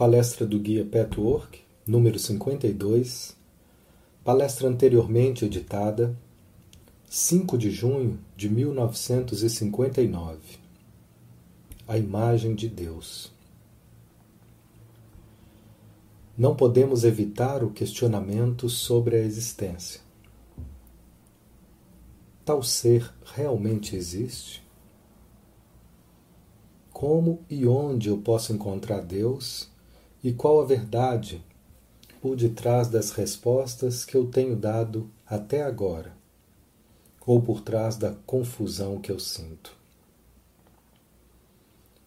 Palestra do Guia Petwork, número 52. Palestra anteriormente editada, 5 de junho de 1959. A imagem de Deus. Não podemos evitar o questionamento sobre a existência. Tal ser realmente existe? Como e onde eu posso encontrar Deus e qual a verdade por detrás das respostas que eu tenho dado até agora, ou por trás da confusão que eu sinto.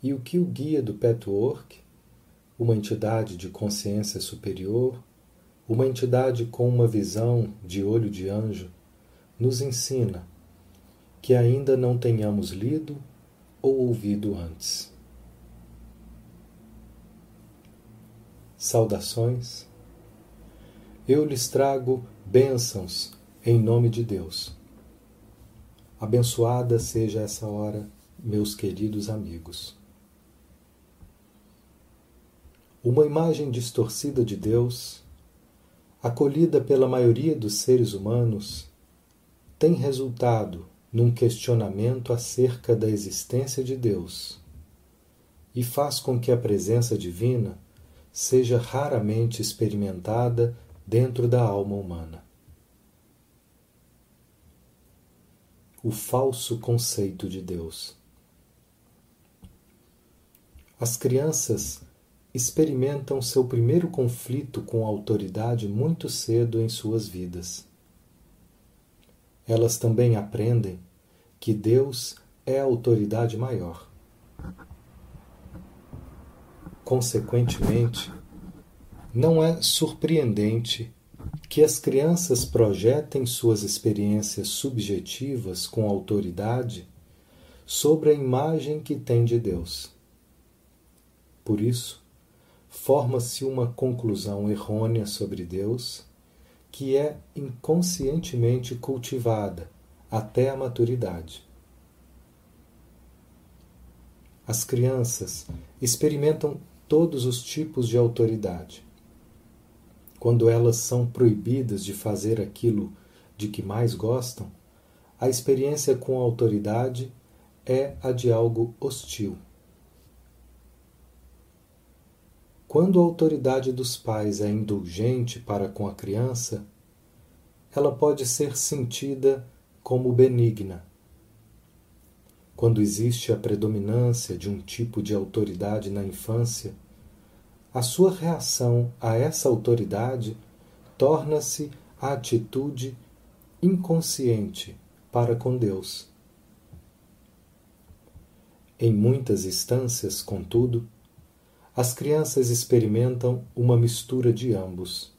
E o que o guia do Petwork, uma entidade de consciência superior, uma entidade com uma visão de olho de anjo, nos ensina que ainda não tenhamos lido ou ouvido antes. Saudações. Eu lhes trago bênçãos em nome de Deus. Abençoada seja essa hora, meus queridos amigos. Uma imagem distorcida de Deus, acolhida pela maioria dos seres humanos, tem resultado num questionamento acerca da existência de Deus e faz com que a presença divina seja raramente experimentada dentro da alma humana. O falso conceito de Deus. As crianças experimentam seu primeiro conflito com a autoridade muito cedo em suas vidas. Elas também aprendem que Deus é a autoridade maior. Consequentemente, não é surpreendente que as crianças projetem suas experiências subjetivas com autoridade sobre a imagem que têm de Deus. Por isso, forma-se uma conclusão errônea sobre Deus que é inconscientemente cultivada até a maturidade. As crianças experimentam todos os tipos de autoridade. Quando elas são proibidas de fazer aquilo de que mais gostam, a experiência com a autoridade é a de algo hostil. Quando a autoridade dos pais é indulgente para com a criança, ela pode ser sentida como benigna. Quando existe a predominância de um tipo de autoridade na infância, a sua reação a essa autoridade torna-se a atitude inconsciente para com Deus. Em muitas instâncias, contudo, as crianças experimentam uma mistura de ambos.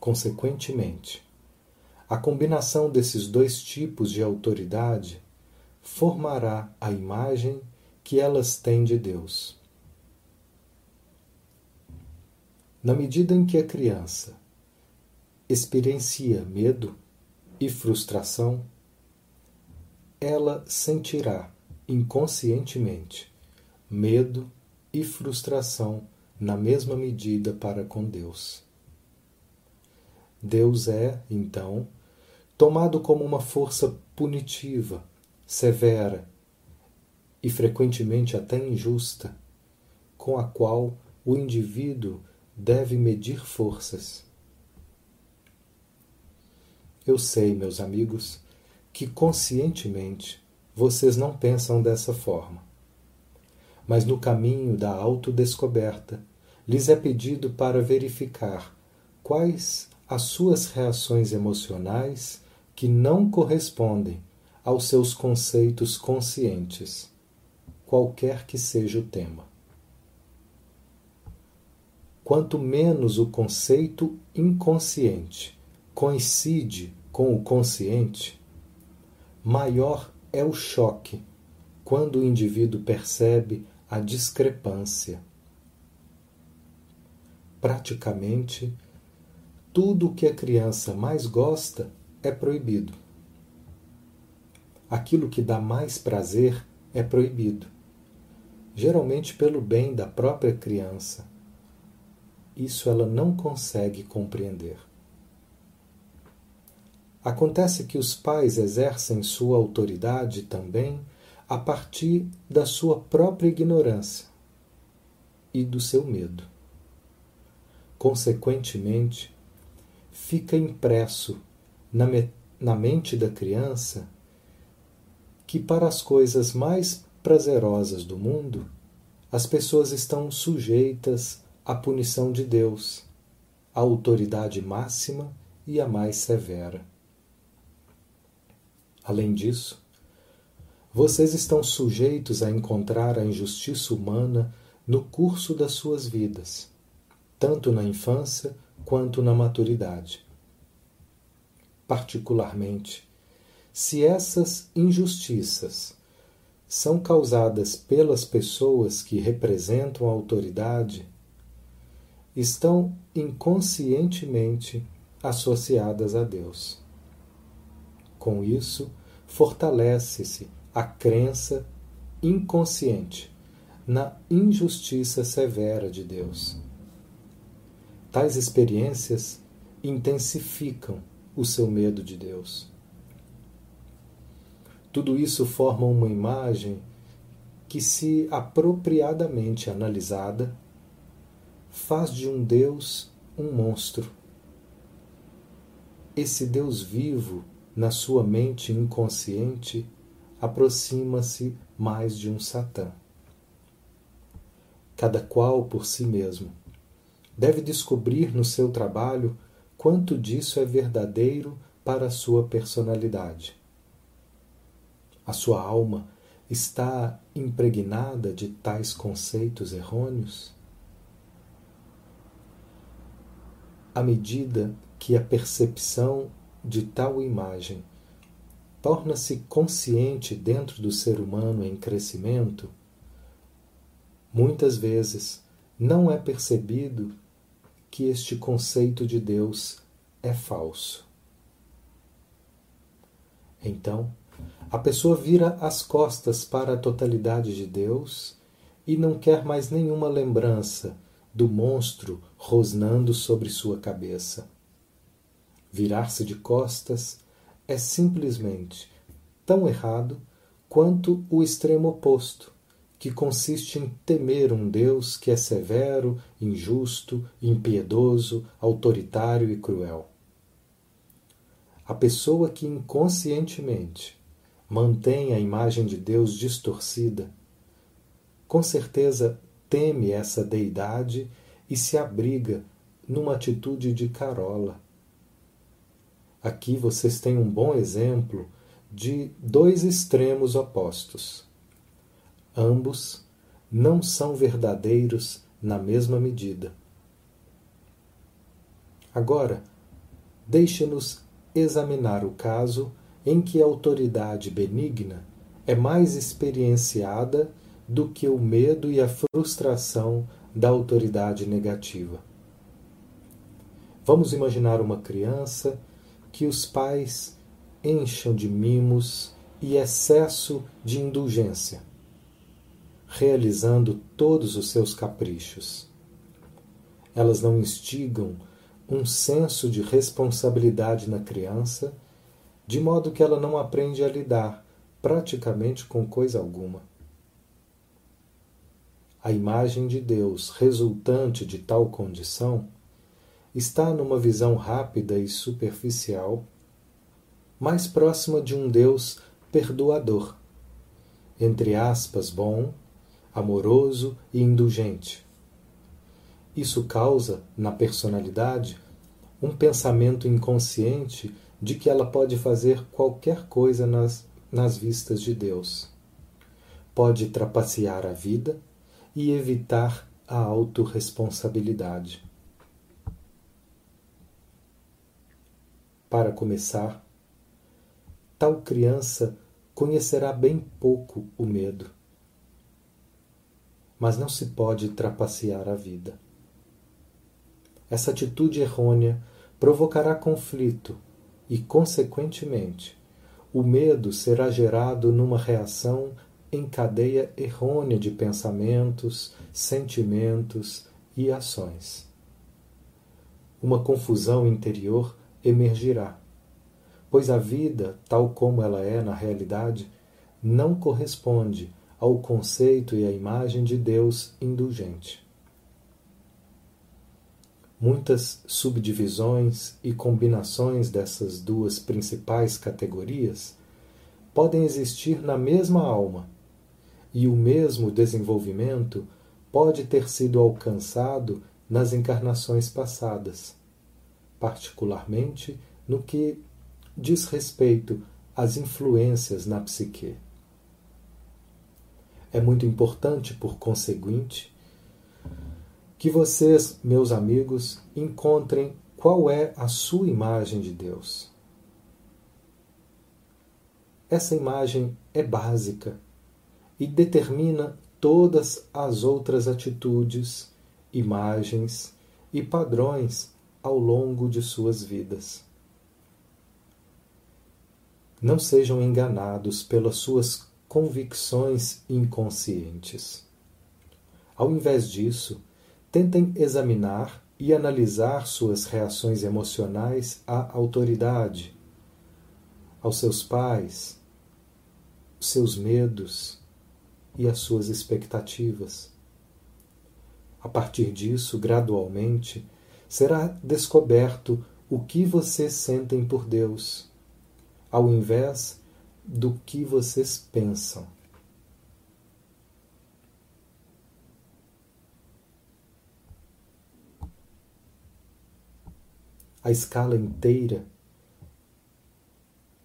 Consequentemente, a combinação desses dois tipos de autoridade formará a imagem que elas têm de Deus. Na medida em que a criança experiencia medo e frustração, ela sentirá inconscientemente medo e frustração na mesma medida para com Deus. Deus é, então, tomado como uma força punitiva, severa e frequentemente até injusta, com a qual o indivíduo deve medir forças. Eu sei, meus amigos, que conscientemente vocês não pensam dessa forma. Mas no caminho da autodescoberta, lhes é pedido para verificar quais as suas reações emocionais que não correspondem aos seus conceitos conscientes, qualquer que seja o tema. Quanto menos o conceito inconsciente coincide com o consciente, maior é o choque quando o indivíduo percebe a discrepância. Praticamente, tudo o que a criança mais gosta é proibido. Aquilo que dá mais prazer é proibido, geralmente pelo bem da própria criança isso ela não consegue compreender. Acontece que os pais exercem sua autoridade também a partir da sua própria ignorância e do seu medo. Consequentemente, fica impresso na, me na mente da criança que, para as coisas mais prazerosas do mundo, as pessoas estão sujeitas à punição de Deus, à autoridade máxima e a mais severa. Além disso, vocês estão sujeitos a encontrar a injustiça humana no curso das suas vidas, tanto na infância quanto na maturidade. Particularmente, se essas injustiças são causadas pelas pessoas que representam a autoridade, estão inconscientemente associadas a Deus. Com isso, fortalece-se a crença inconsciente na injustiça severa de Deus. Tais experiências intensificam o seu medo de Deus. Tudo isso forma uma imagem que, se apropriadamente analisada, faz de um Deus um monstro. Esse Deus vivo, na sua mente inconsciente, aproxima-se mais de um Satã. Cada qual por si mesmo deve descobrir no seu trabalho quanto disso é verdadeiro para a sua personalidade. A sua alma está impregnada de tais conceitos errôneos? À medida que a percepção de tal imagem torna-se consciente dentro do ser humano em crescimento, muitas vezes não é percebido que este conceito de Deus é falso. Então, a pessoa vira as costas para a totalidade de Deus e não quer mais nenhuma lembrança do monstro rosnando sobre sua cabeça. Virar-se de costas é simplesmente tão errado quanto o extremo oposto, que consiste em temer um Deus que é severo, injusto, impiedoso, autoritário e cruel. A pessoa que inconscientemente mantém a imagem de Deus distorcida, com certeza teme essa deidade e se abriga numa atitude de carola. Aqui vocês têm um bom exemplo de dois extremos opostos ambos não são verdadeiros na mesma medida. Agora, deixe-nos examinar o caso em que a autoridade benigna é mais experienciada do que o medo e a frustração da autoridade negativa. Vamos imaginar uma criança que os pais encham de mimos e excesso de indulgência realizando todos os seus caprichos. Elas não instigam um senso de responsabilidade na criança, de modo que ela não aprende a lidar praticamente com coisa alguma. A imagem de Deus resultante de tal condição está numa visão rápida e superficial, mais próxima de um Deus perdoador, entre aspas, bom amoroso e indulgente. Isso causa, na personalidade, um pensamento inconsciente de que ela pode fazer qualquer coisa nas, nas vistas de Deus. Pode trapacear a vida e evitar a autorresponsabilidade. Para começar, tal criança conhecerá bem pouco o medo mas não se pode trapacear a vida. Essa atitude errônea provocará conflito e, consequentemente, o medo será gerado numa reação em cadeia errônea de pensamentos, sentimentos e ações. uma confusão interior emergirá, pois a vida, tal como ela é na realidade, não corresponde ao conceito e à imagem de Deus indulgente. Muitas subdivisões e combinações dessas duas principais categorias podem existir na mesma alma, e o mesmo desenvolvimento pode ter sido alcançado nas encarnações passadas, particularmente no que diz respeito às influências na psique. É muito importante, por conseguinte, que vocês, meus amigos, encontrem qual é a sua imagem de Deus. Essa imagem é básica e determina todas as outras atitudes, imagens e padrões ao longo de suas vidas. Não sejam enganados pelas suas convicções inconscientes. Ao invés disso, tentem examinar e analisar suas reações emocionais à autoridade, aos seus pais, seus medos e as suas expectativas. A partir disso, gradualmente, será descoberto o que vocês sentem por Deus, ao invés do que vocês pensam. A escala inteira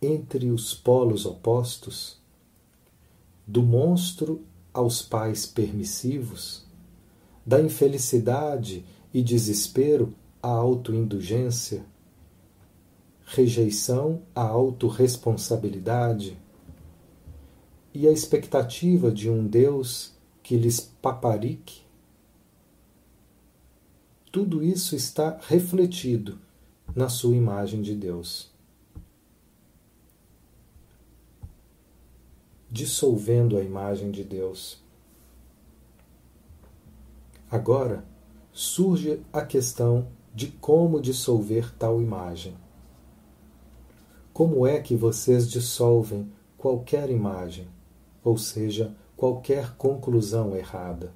entre os polos opostos, do monstro aos pais permissivos, da infelicidade e desespero à autoindulgência, rejeição à autorresponsabilidade e a expectativa de um Deus que lhes paparique, tudo isso está refletido na sua imagem de Deus. Dissolvendo a imagem de Deus. Agora surge a questão de como dissolver tal imagem. Como é que vocês dissolvem qualquer imagem, ou seja, qualquer conclusão errada?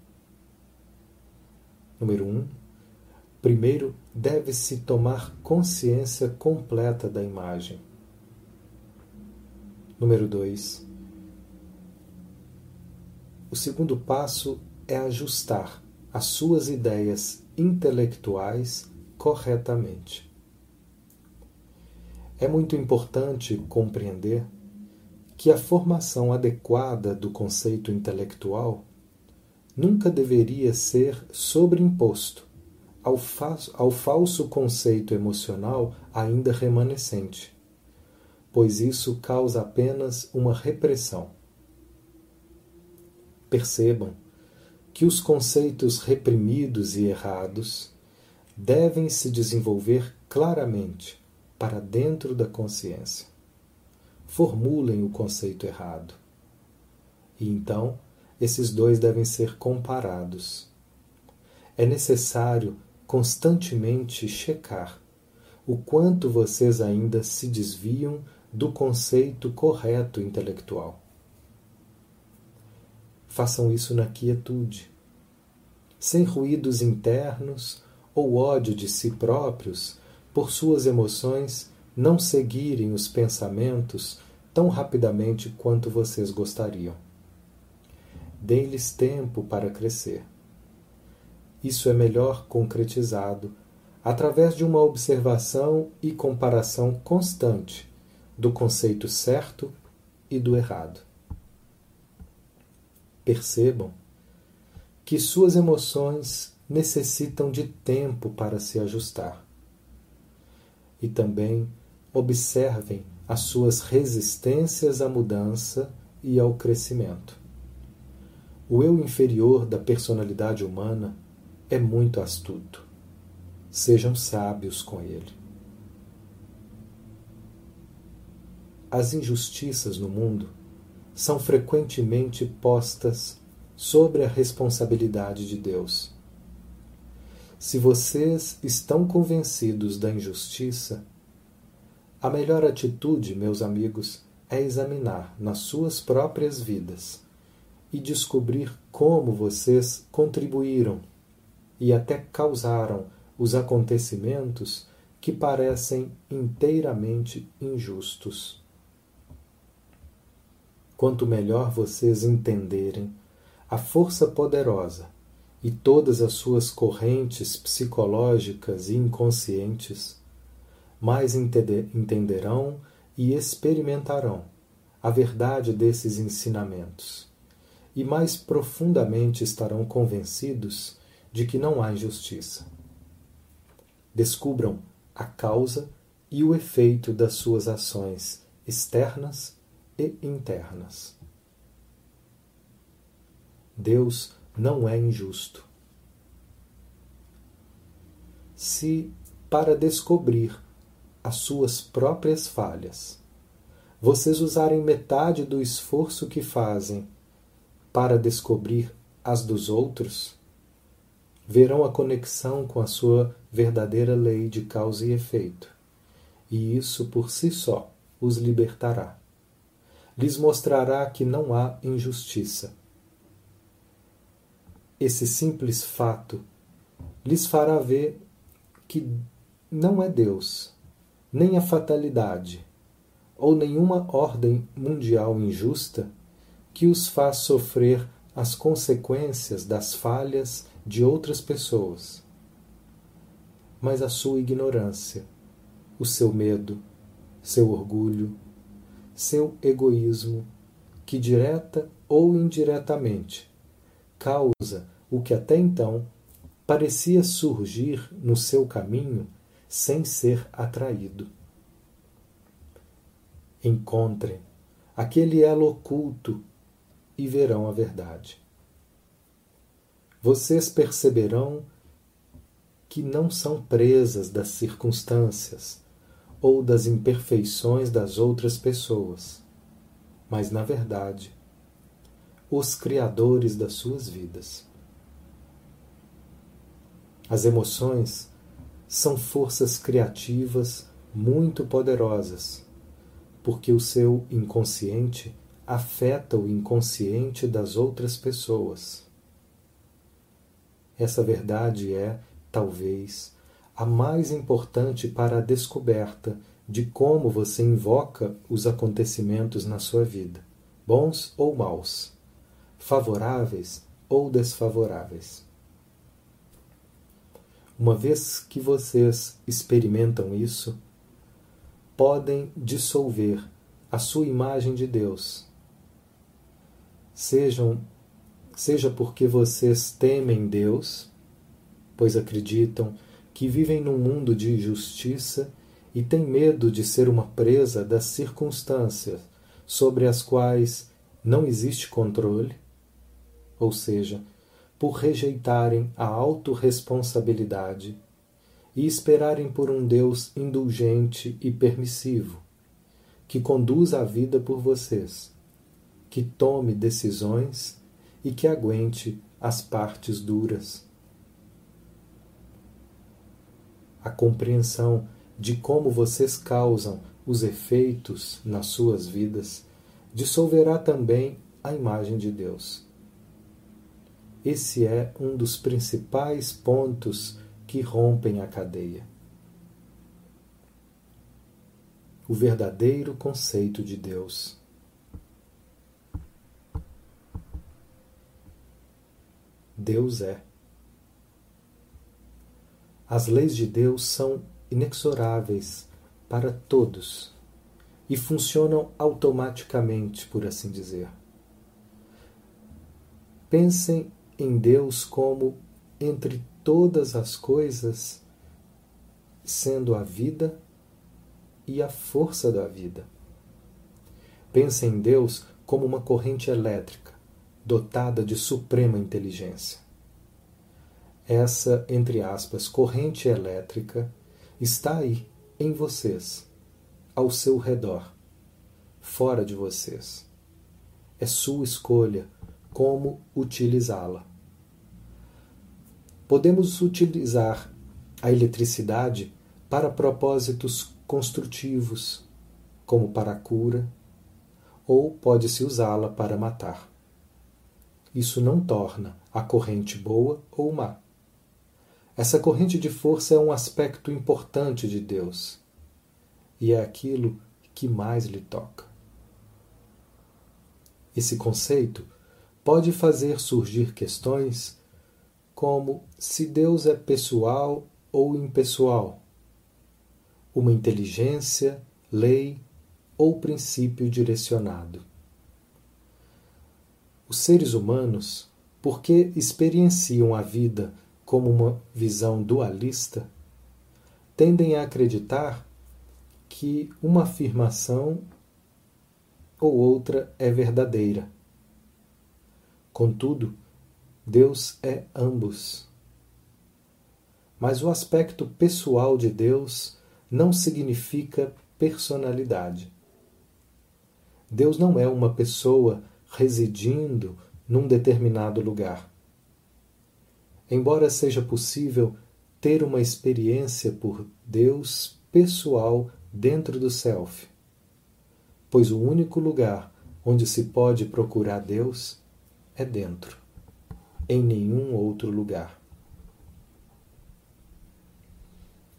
Número 1. Um, primeiro deve-se tomar consciência completa da imagem. Número 2. O segundo passo é ajustar as suas ideias intelectuais corretamente. É muito importante compreender que a formação adequada do conceito intelectual nunca deveria ser sobreimposto ao, fa ao falso conceito emocional ainda remanescente, pois isso causa apenas uma repressão. Percebam que os conceitos reprimidos e errados devem se desenvolver claramente para dentro da consciência. Formulem o conceito errado. E então, esses dois devem ser comparados. É necessário constantemente checar o quanto vocês ainda se desviam do conceito correto intelectual. Façam isso na quietude, sem ruídos internos ou ódio de si próprios por suas emoções não seguirem os pensamentos tão rapidamente quanto vocês gostariam. Deem-lhes tempo para crescer. Isso é melhor concretizado através de uma observação e comparação constante do conceito certo e do errado. Percebam que suas emoções necessitam de tempo para se ajustar e também observem as suas resistências à mudança e ao crescimento. O eu inferior da personalidade humana é muito astuto. Sejam sábios com ele. As injustiças no mundo são frequentemente postas sobre a responsabilidade de Deus. Se vocês estão convencidos da injustiça, a melhor atitude, meus amigos, é examinar nas suas próprias vidas e descobrir como vocês contribuíram e até causaram os acontecimentos que parecem inteiramente injustos. Quanto melhor vocês entenderem a força poderosa e todas as suas correntes psicológicas e inconscientes, mais entenderão e experimentarão a verdade desses ensinamentos, e mais profundamente estarão convencidos de que não há injustiça. Descubram a causa e o efeito das suas ações externas e internas. Deus não é injusto. Se, para descobrir as suas próprias falhas, vocês usarem metade do esforço que fazem para descobrir as dos outros, verão a conexão com a sua verdadeira lei de causa e efeito, e isso por si só os libertará. Lhes mostrará que não há injustiça. Esse simples fato lhes fará ver que não é Deus, nem a fatalidade, ou nenhuma ordem mundial injusta que os faz sofrer as consequências das falhas de outras pessoas, mas a sua ignorância, o seu medo, seu orgulho, seu egoísmo, que direta ou indiretamente causa o que até então parecia surgir no seu caminho sem ser atraído encontrem aquele elo oculto e verão a verdade. Vocês perceberão que não são presas das circunstâncias ou das imperfeições das outras pessoas, mas, na verdade, os criadores das suas vidas. As emoções são forças criativas muito poderosas porque o seu inconsciente afeta o inconsciente das outras pessoas. Essa verdade é, talvez, a mais importante para a descoberta de como você invoca os acontecimentos na sua vida, bons ou maus, favoráveis ou desfavoráveis. Uma vez que vocês experimentam isso, podem dissolver a sua imagem de Deus. Sejam, seja porque vocês temem Deus, pois acreditam que vivem num mundo de injustiça e têm medo de ser uma presa das circunstâncias sobre as quais não existe controle, ou seja, por rejeitarem a autorresponsabilidade e esperarem por um Deus indulgente e permissivo, que conduza a vida por vocês, que tome decisões e que aguente as partes duras. A compreensão de como vocês causam os efeitos nas suas vidas dissolverá também a imagem de Deus. Esse é um dos principais pontos que rompem a cadeia. O verdadeiro conceito de Deus. Deus é. As leis de Deus são inexoráveis para todos e funcionam automaticamente, por assim dizer. Pensem em Deus como entre todas as coisas, sendo a vida e a força da vida. Pense em Deus como uma corrente elétrica, dotada de suprema inteligência. Essa, entre aspas, corrente elétrica está aí, em vocês, ao seu redor, fora de vocês. É sua escolha como utilizá-la. podemos utilizar a eletricidade para propósitos construtivos, como para a cura, ou pode-se usá-la para matar. Isso não torna a corrente boa ou má. Essa corrente de força é um aspecto importante de Deus e é aquilo que mais lhe toca. Esse conceito pode fazer surgir questões como se Deus é pessoal ou impessoal, uma inteligência, lei ou princípio direcionado. Os seres humanos, porque experienciam a vida como uma visão dualista, tendem a acreditar que uma afirmação ou outra é verdadeira. Contudo, Deus é ambos. Mas o aspecto pessoal de Deus não significa personalidade. Deus não é uma pessoa residindo num determinado lugar. Embora seja possível ter uma experiência por Deus pessoal dentro do self, pois o único lugar onde se pode procurar Deus é dentro, em nenhum outro lugar.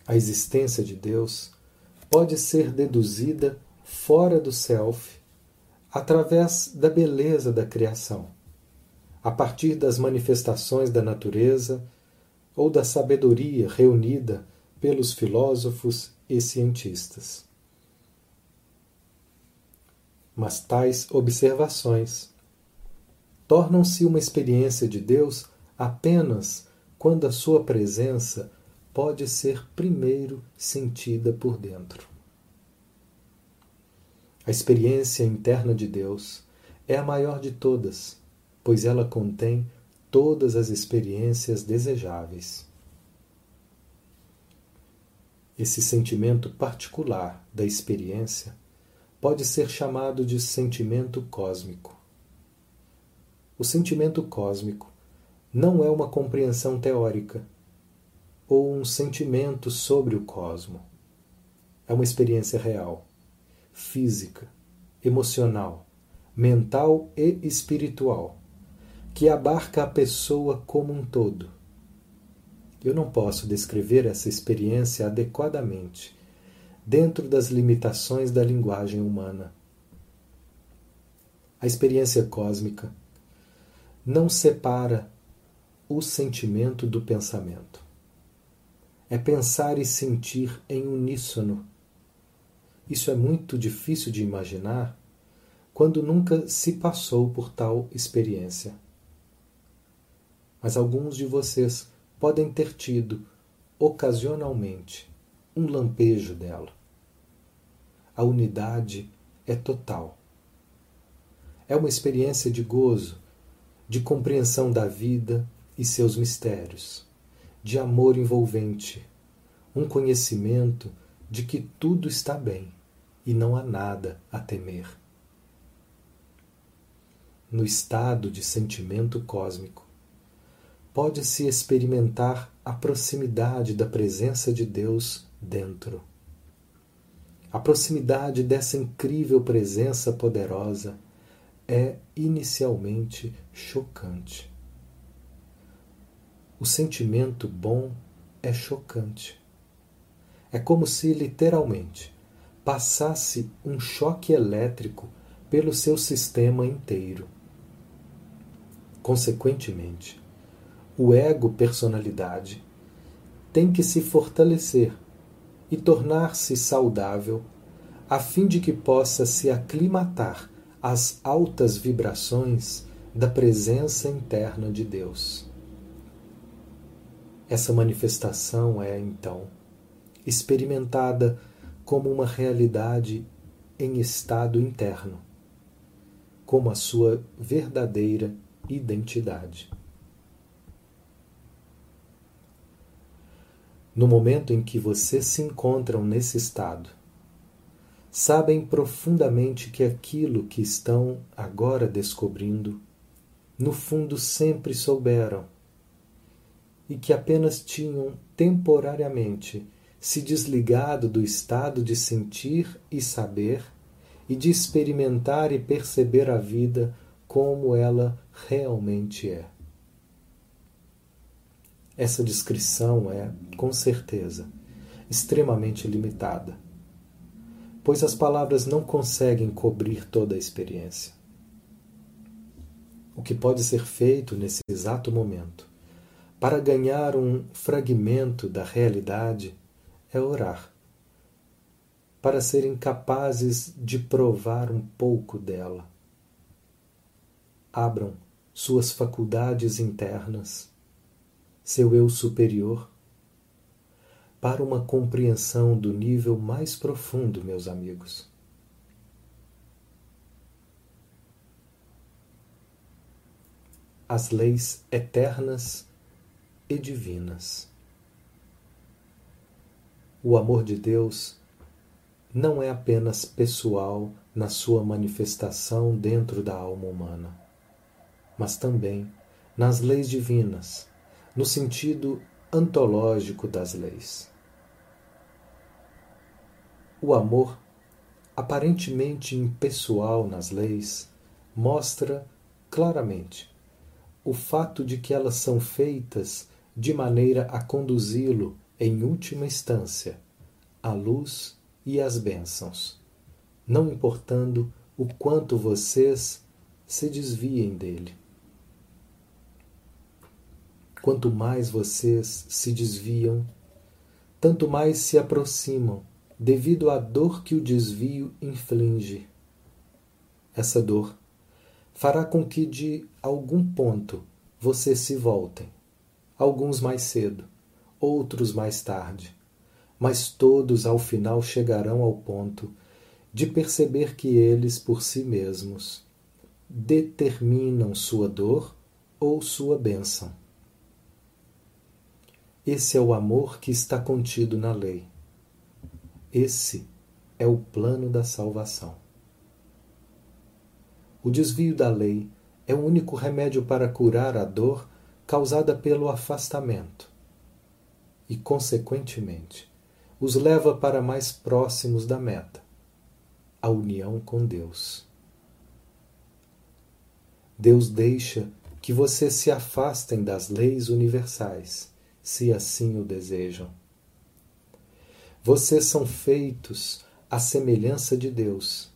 A existência de Deus pode ser deduzida fora do self através da beleza da criação, a partir das manifestações da natureza ou da sabedoria reunida pelos filósofos e cientistas. Mas tais observações tornam-se uma experiência de Deus apenas quando a sua presença pode ser primeiro sentida por dentro. A experiência interna de Deus é a maior de todas, pois ela contém todas as experiências desejáveis. Esse sentimento particular da experiência pode ser chamado de sentimento cósmico. O sentimento cósmico não é uma compreensão teórica ou um sentimento sobre o cosmo. É uma experiência real física, emocional, mental e espiritual, que abarca a pessoa como um todo. Eu não posso descrever essa experiência adequadamente dentro das limitações da linguagem humana. A experiência cósmica não separa o sentimento do pensamento. É pensar e sentir em uníssono isso é muito difícil de imaginar quando nunca se passou por tal experiência. Mas alguns de vocês podem ter tido, ocasionalmente, um lampejo dela. A unidade é total. É uma experiência de gozo, de compreensão da vida e seus mistérios, de amor envolvente, um conhecimento de que tudo está bem e não há nada a temer. No estado de sentimento cósmico, pode-se experimentar a proximidade da presença de Deus dentro. A proximidade dessa incrível presença poderosa é inicialmente chocante. O sentimento bom é chocante. É como se, literalmente, passasse um choque elétrico pelo seu sistema inteiro. Consequentemente, o ego-personalidade tem que se fortalecer e tornar-se saudável a fim de que possa se aclimatar às altas vibrações da presença interna de Deus. Essa manifestação é, então, experimentada como uma realidade em estado interno, como a sua verdadeira identidade. No momento em que vocês se encontram nesse estado, sabem profundamente que aquilo que estão agora descobrindo, no fundo sempre souberam, e que apenas tinham temporariamente se desligado do estado de sentir e saber e de experimentar e perceber a vida como ela realmente é. Essa descrição é, com certeza, extremamente limitada, pois as palavras não conseguem cobrir toda a experiência. O que pode ser feito nesse exato momento para ganhar um fragmento da realidade é orar, para serem capazes de provar um pouco dela abram suas faculdades internas, seu eu superior, para uma compreensão do nível mais profundo, meus amigos. As leis eternas e divinas. O amor de Deus não é apenas pessoal na sua manifestação dentro da alma humana mas também nas leis divinas, no sentido antológico das leis. O amor, aparentemente impessoal nas leis, mostra claramente o fato de que elas são feitas de maneira a conduzi-lo, em última instância, à luz e às bênçãos, não importando o quanto vocês se desviem dele. Quanto mais vocês se desviam, tanto mais se aproximam, devido à dor que o desvio inflige. Essa dor fará com que de algum ponto vocês se voltem, alguns mais cedo, outros mais tarde, mas todos ao final chegarão ao ponto de perceber que eles por si mesmos determinam sua dor ou sua bênção. Esse é o amor que está contido na lei. Esse é o plano da salvação. O desvio da lei é o único remédio para curar a dor causada pelo afastamento e, consequentemente, os leva para mais próximos da meta, a união com Deus. Deus deixa que vocês se afastem das leis universais se assim o desejam. Vocês são feitos à semelhança de Deus,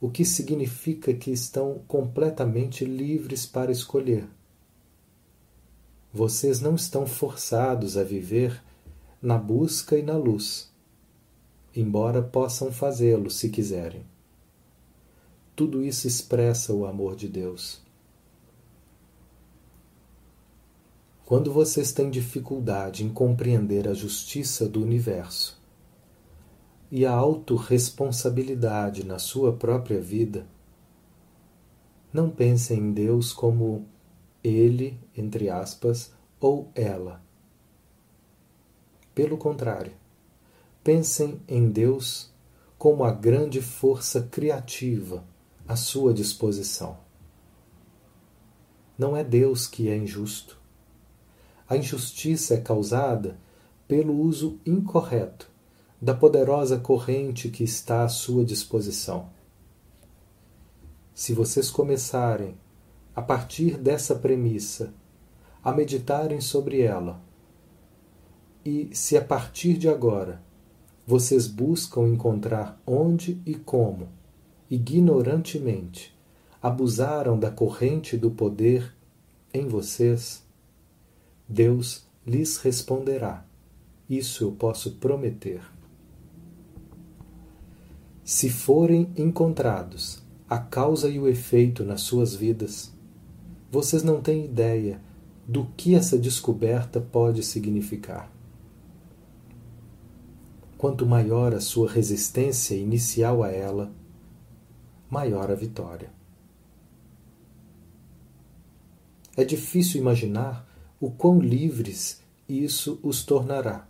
o que significa que estão completamente livres para escolher. Vocês não estão forçados a viver na busca e na luz, embora possam fazê-lo se quiserem. Tudo isso expressa o amor de Deus. Quando vocês têm dificuldade em compreender a justiça do universo e a autorresponsabilidade na sua própria vida, não pensem em Deus como ele, entre aspas, ou ela. Pelo contrário, pensem em Deus como a grande força criativa à sua disposição. Não é Deus que é injusto a injustiça é causada pelo uso incorreto da poderosa corrente que está à sua disposição. Se vocês começarem, a partir dessa premissa, a meditarem sobre ela, e se a partir de agora vocês buscam encontrar onde e como, ignorantemente, abusaram da corrente do poder em vocês, Deus lhes responderá. Isso eu posso prometer. Se forem encontrados a causa e o efeito nas suas vidas, vocês não têm ideia do que essa descoberta pode significar. Quanto maior a sua resistência inicial a ela, maior a vitória. É difícil imaginar o quão livres isso os tornará,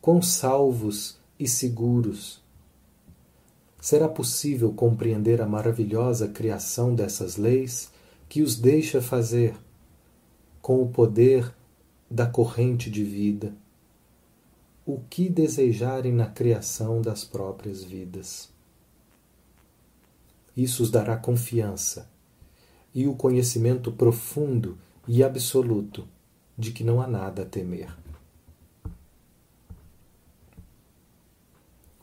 quão salvos e seguros. Será possível compreender a maravilhosa criação dessas leis que os deixa fazer, com o poder da corrente de vida, o que desejarem na criação das próprias vidas. Isso os dará confiança e o conhecimento profundo e absoluto de que não há nada a temer.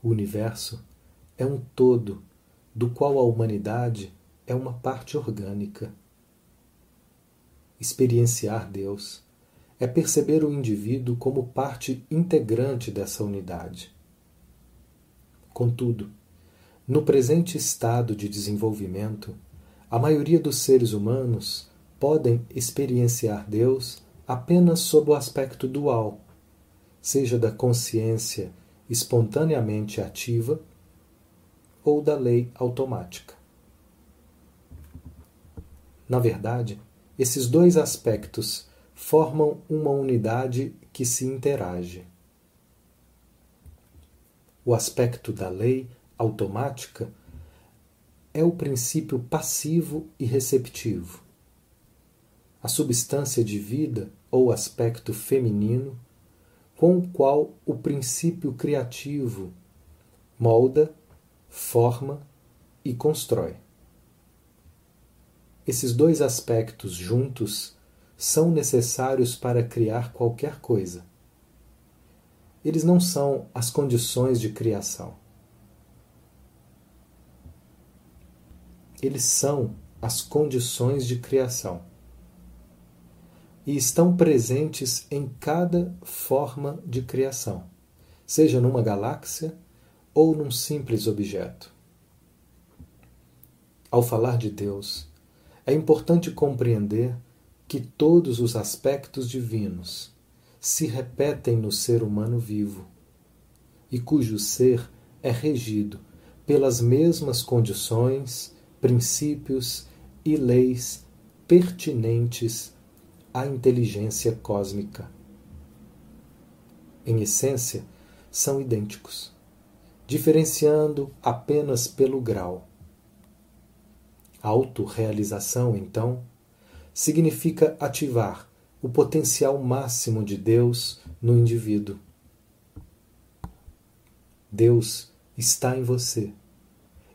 O universo é um todo do qual a humanidade é uma parte orgânica. Experienciar Deus é perceber o indivíduo como parte integrante dessa unidade. Contudo, no presente estado de desenvolvimento, a maioria dos seres humanos podem experienciar Deus apenas sob o aspecto dual, seja da consciência espontaneamente ativa ou da lei automática. Na verdade, esses dois aspectos formam uma unidade que se interage. O aspecto da lei automática é o princípio passivo e receptivo. A substância de vida ou aspecto feminino, com o qual o princípio criativo molda, forma e constrói. Esses dois aspectos juntos são necessários para criar qualquer coisa. Eles não são as condições de criação. Eles são as condições de criação. E estão presentes em cada forma de criação, seja numa galáxia ou num simples objeto. Ao falar de Deus, é importante compreender que todos os aspectos divinos se repetem no ser humano vivo e cujo ser é regido pelas mesmas condições, princípios e leis pertinentes à inteligência cósmica. Em essência, são idênticos, diferenciando apenas pelo grau Autorrealização, então, significa ativar o potencial máximo de Deus no indivíduo. Deus está em você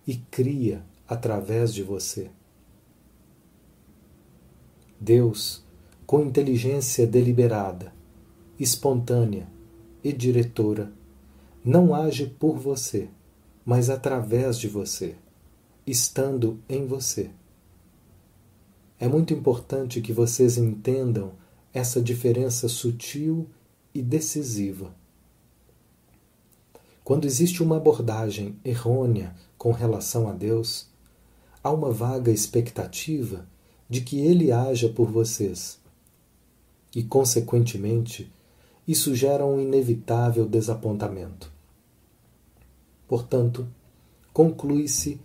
e cria através de você. Deus, com inteligência deliberada, espontânea e diretora, não age por você, mas através de você estando em você. É muito importante que vocês entendam essa diferença sutil e decisiva. Quando existe uma abordagem errônea com relação a Deus, há uma vaga expectativa de que Ele haja por vocês. E, consequentemente, isso gera um inevitável desapontamento. Portanto, conclui-se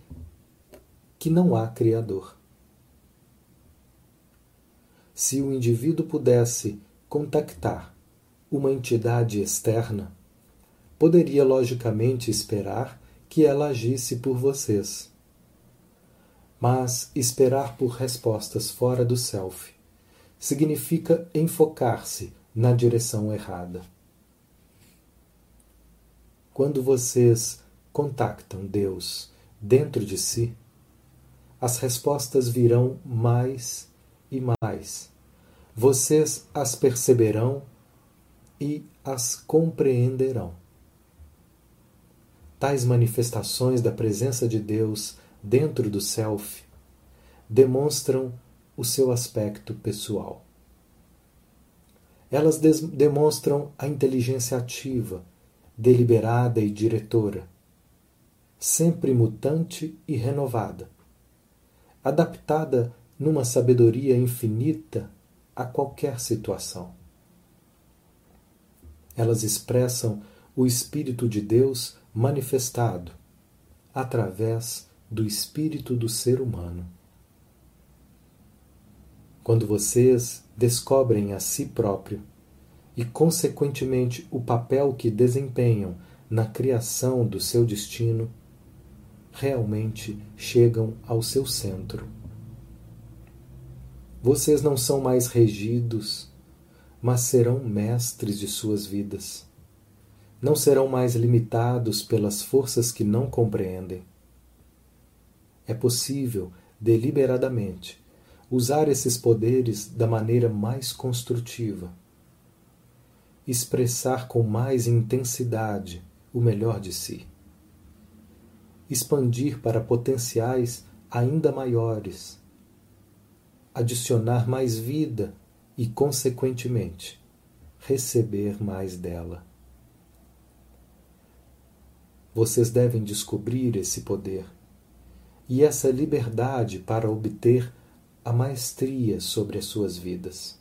que não há Criador. Se o indivíduo pudesse contactar uma entidade externa, poderia logicamente esperar que ela agisse por vocês. Mas esperar por respostas fora do self significa enfocar-se na direção errada. Quando vocês contactam Deus dentro de si, as respostas virão mais e mais. Vocês as perceberão e as compreenderão. Tais manifestações da presença de Deus dentro do Self demonstram o seu aspecto pessoal. Elas demonstram a inteligência ativa, deliberada e diretora, sempre mutante e renovada adaptada numa sabedoria infinita a qualquer situação. Elas expressam o Espírito de Deus manifestado através do espírito do ser humano. Quando vocês descobrem a si próprio e, consequentemente, o papel que desempenham na criação do seu destino, realmente chegam ao seu centro. Vocês não são mais regidos, mas serão mestres de suas vidas. Não serão mais limitados pelas forças que não compreendem. É possível, deliberadamente, usar esses poderes da maneira mais construtiva. Expressar com mais intensidade o melhor de si. Expandir para potenciais ainda maiores. Adicionar mais vida e, consequentemente, receber mais dela. Vocês devem descobrir esse poder e essa liberdade para obter a maestria sobre as suas vidas.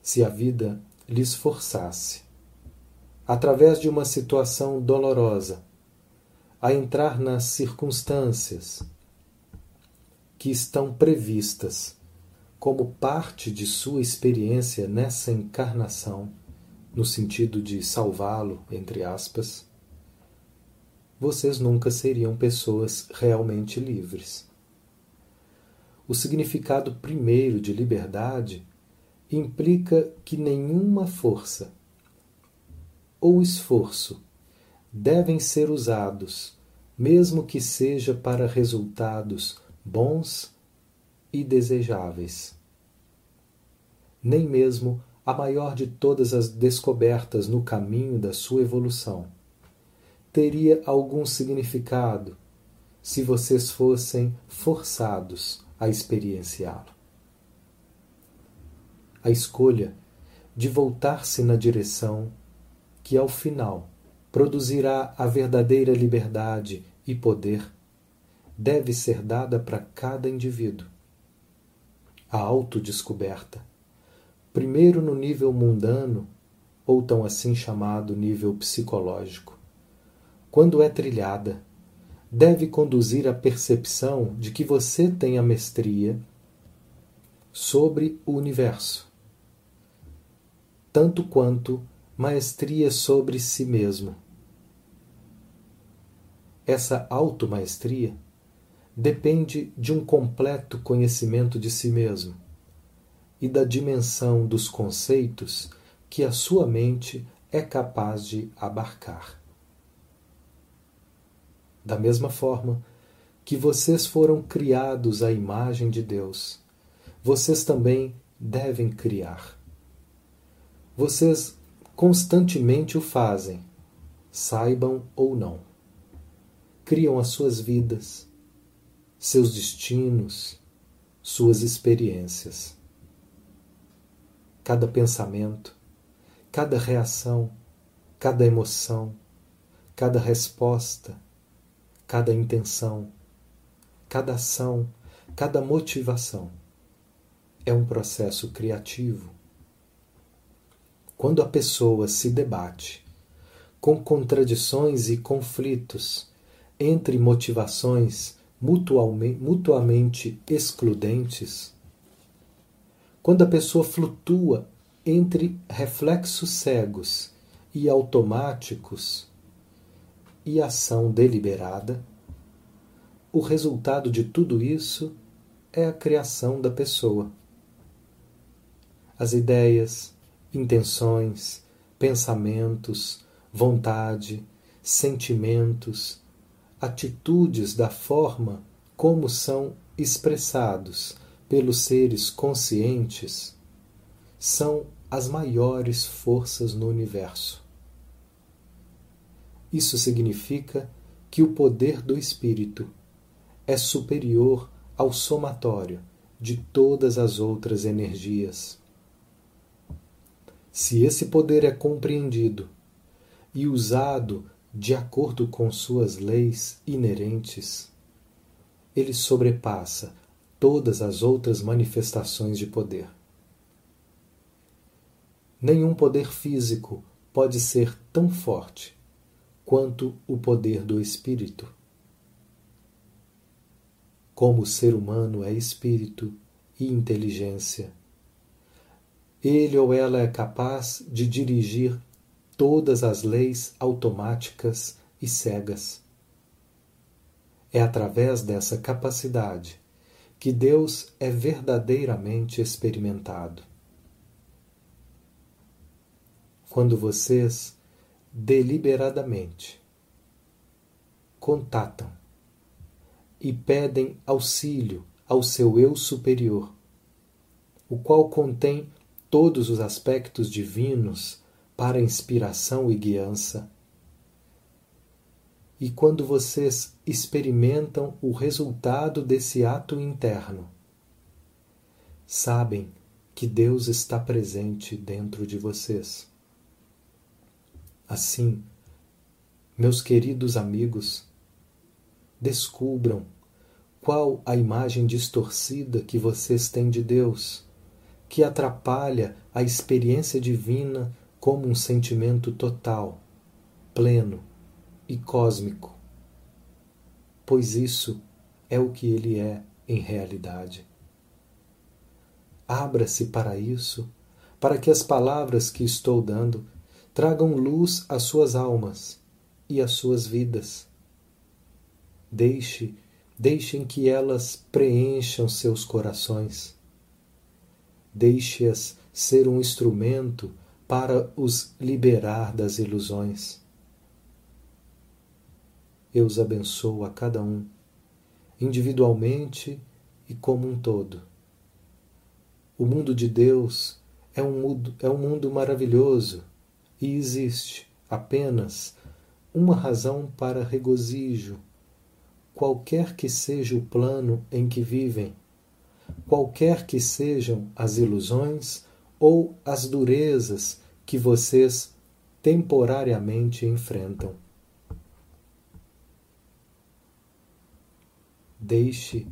Se a vida lhes forçasse, através de uma situação dolorosa, a entrar nas circunstâncias que estão previstas como parte de sua experiência nessa encarnação, no sentido de salvá-lo, entre aspas, vocês nunca seriam pessoas realmente livres. O significado primeiro de liberdade implica que nenhuma força ou esforço devem ser usados, mesmo que seja para resultados bons e desejáveis. Nem mesmo a maior de todas as descobertas no caminho da sua evolução teria algum significado se vocês fossem forçados a experienciá-lo. A escolha de voltar-se na direção que, ao final, produzirá a verdadeira liberdade e poder deve ser dada para cada indivíduo. A autodescoberta, primeiro no nível mundano, ou tão assim chamado nível psicológico, quando é trilhada, deve conduzir à percepção de que você tem a mestria sobre o universo, tanto quanto maestria sobre si mesmo. Essa automaestria depende de um completo conhecimento de si mesmo e da dimensão dos conceitos que a sua mente é capaz de abarcar. Da mesma forma que vocês foram criados à imagem de Deus, vocês também devem criar. Vocês constantemente o fazem, saibam ou não. Criam as suas vidas, seus destinos, suas experiências. Cada pensamento, cada reação, cada emoção, cada resposta, cada intenção, cada ação, cada motivação. É um processo criativo. Quando a pessoa se debate com contradições e conflitos entre motivações mutuamente excludentes, quando a pessoa flutua entre reflexos cegos e automáticos, e ação deliberada, o resultado de tudo isso é a criação da pessoa. As ideias, intenções, pensamentos, vontade, sentimentos, atitudes da forma como são expressados pelos seres conscientes são as maiores forças no universo. Isso significa que o poder do espírito é superior ao somatório de todas as outras energias. Se esse poder é compreendido e usado de acordo com suas leis inerentes, ele sobrepassa todas as outras manifestações de poder. Nenhum poder físico pode ser tão forte quanto o poder do espírito. Como o ser humano é espírito e inteligência, ele ou ela é capaz de dirigir todas as leis automáticas e cegas. É através dessa capacidade que Deus é verdadeiramente experimentado. quando vocês deliberadamente contatam e pedem auxílio ao seu eu superior, o qual contém todos os aspectos divinos para inspiração e guiança. E quando vocês experimentam o resultado desse ato interno, sabem que Deus está presente dentro de vocês. Assim, meus queridos amigos, descubram qual a imagem distorcida que vocês têm de Deus, que atrapalha a experiência divina como um sentimento total, pleno e cósmico, pois isso é o que ele é em realidade. Abra-se para isso, para que as palavras que estou dando tragam luz às suas almas e às suas vidas. Deixe, deixem que elas preencham seus corações. Deixe-as ser um instrumento para os liberar das ilusões. Eu os abençoo a cada um, individualmente e como um todo. O mundo de Deus é um mundo, é um mundo maravilhoso e existe apenas uma razão para regozijo, qualquer que seja o plano em que vivem, qualquer que sejam as ilusões ou as durezas que vocês temporariamente enfrentam. Deixe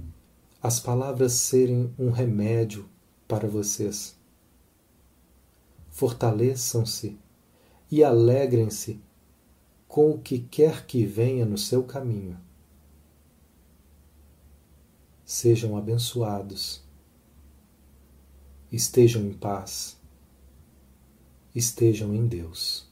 as palavras serem um remédio para vocês. Fortaleçam-se e alegrem-se com o que quer que venha no seu caminho. Sejam abençoados. Estejam em paz. Estejam em Deus.